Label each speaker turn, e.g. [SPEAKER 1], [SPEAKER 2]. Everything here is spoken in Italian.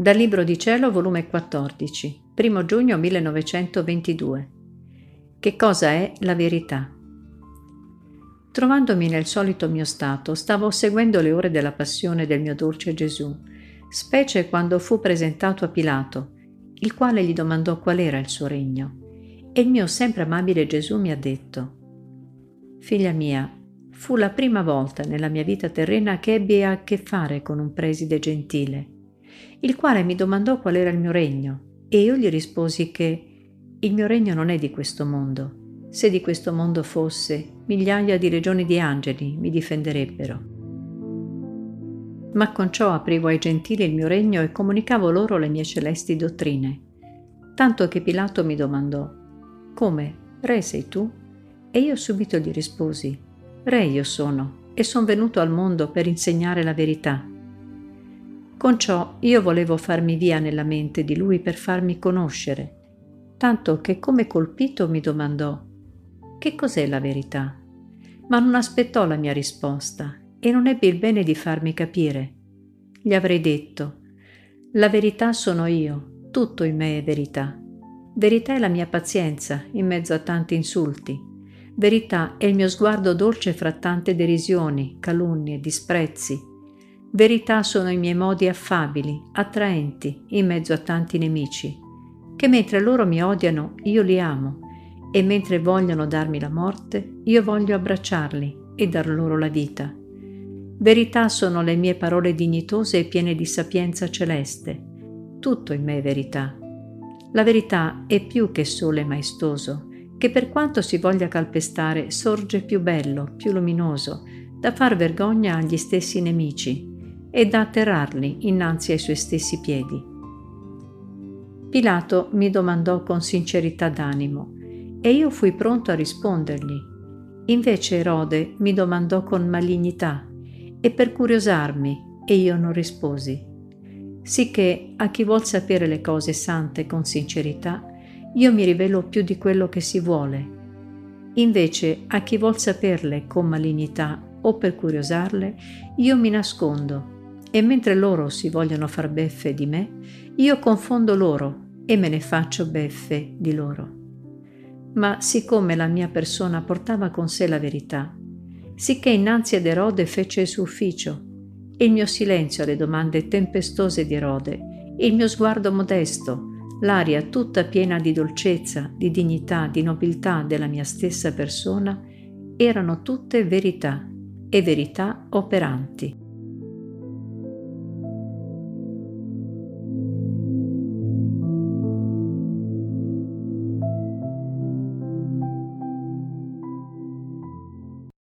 [SPEAKER 1] Dal Libro di Cielo, volume 14, 1 giugno 1922. Che cosa è la verità? Trovandomi nel solito mio stato, stavo seguendo le ore della passione del mio dolce Gesù, specie quando fu presentato a Pilato, il quale gli domandò qual era il suo regno. E il mio sempre amabile Gesù mi ha detto, Figlia mia, fu la prima volta nella mia vita terrena che ebbi a che fare con un preside gentile, il quale mi domandò qual era il mio regno, e io gli risposi che il mio regno non è di questo mondo. Se di questo mondo fosse, migliaia di legioni di angeli mi difenderebbero. Ma con ciò aprivo ai gentili il mio regno e comunicavo loro le mie celesti dottrine, tanto che Pilato mi domandò, Come, re sei tu? E io subito gli risposi, Re io sono, e sono venuto al mondo per insegnare la verità. Con ciò io volevo farmi via nella mente di lui per farmi conoscere, tanto che come colpito mi domandò, Che cos'è la verità? Ma non aspettò la mia risposta e non ebbe il bene di farmi capire. Gli avrei detto, La verità sono io, tutto in me è verità. Verità è la mia pazienza in mezzo a tanti insulti Verità è il mio sguardo dolce fra tante derisioni, calunnie, disprezzi. Verità sono i miei modi affabili, attraenti, in mezzo a tanti nemici, che mentre loro mi odiano io li amo, e mentre vogliono darmi la morte io voglio abbracciarli e dar loro la vita. Verità sono le mie parole dignitose e piene di sapienza celeste. Tutto in me è verità. La verità è più che sole maestoso, che per quanto si voglia calpestare sorge più bello, più luminoso, da far vergogna agli stessi nemici e da atterrarli innanzi ai suoi stessi piedi. Pilato mi domandò con sincerità d'animo e io fui pronto a rispondergli. Invece Erode mi domandò con malignità e per curiosarmi e io non risposi. Sicché a chi vuol sapere le cose sante con sincerità, io mi rivelo più di quello che si vuole. Invece a chi vuol saperle con malignità o per curiosarle, io mi nascondo e mentre loro si vogliono far beffe di me, io confondo loro e me ne faccio beffe di loro. Ma siccome la mia persona portava con sé la verità, sicché innanzi ad Erode fece il suo ufficio, il mio silenzio alle domande tempestose di Erode, il mio sguardo modesto, l'aria tutta piena di dolcezza, di dignità, di nobiltà della mia stessa persona, erano tutte verità e verità operanti.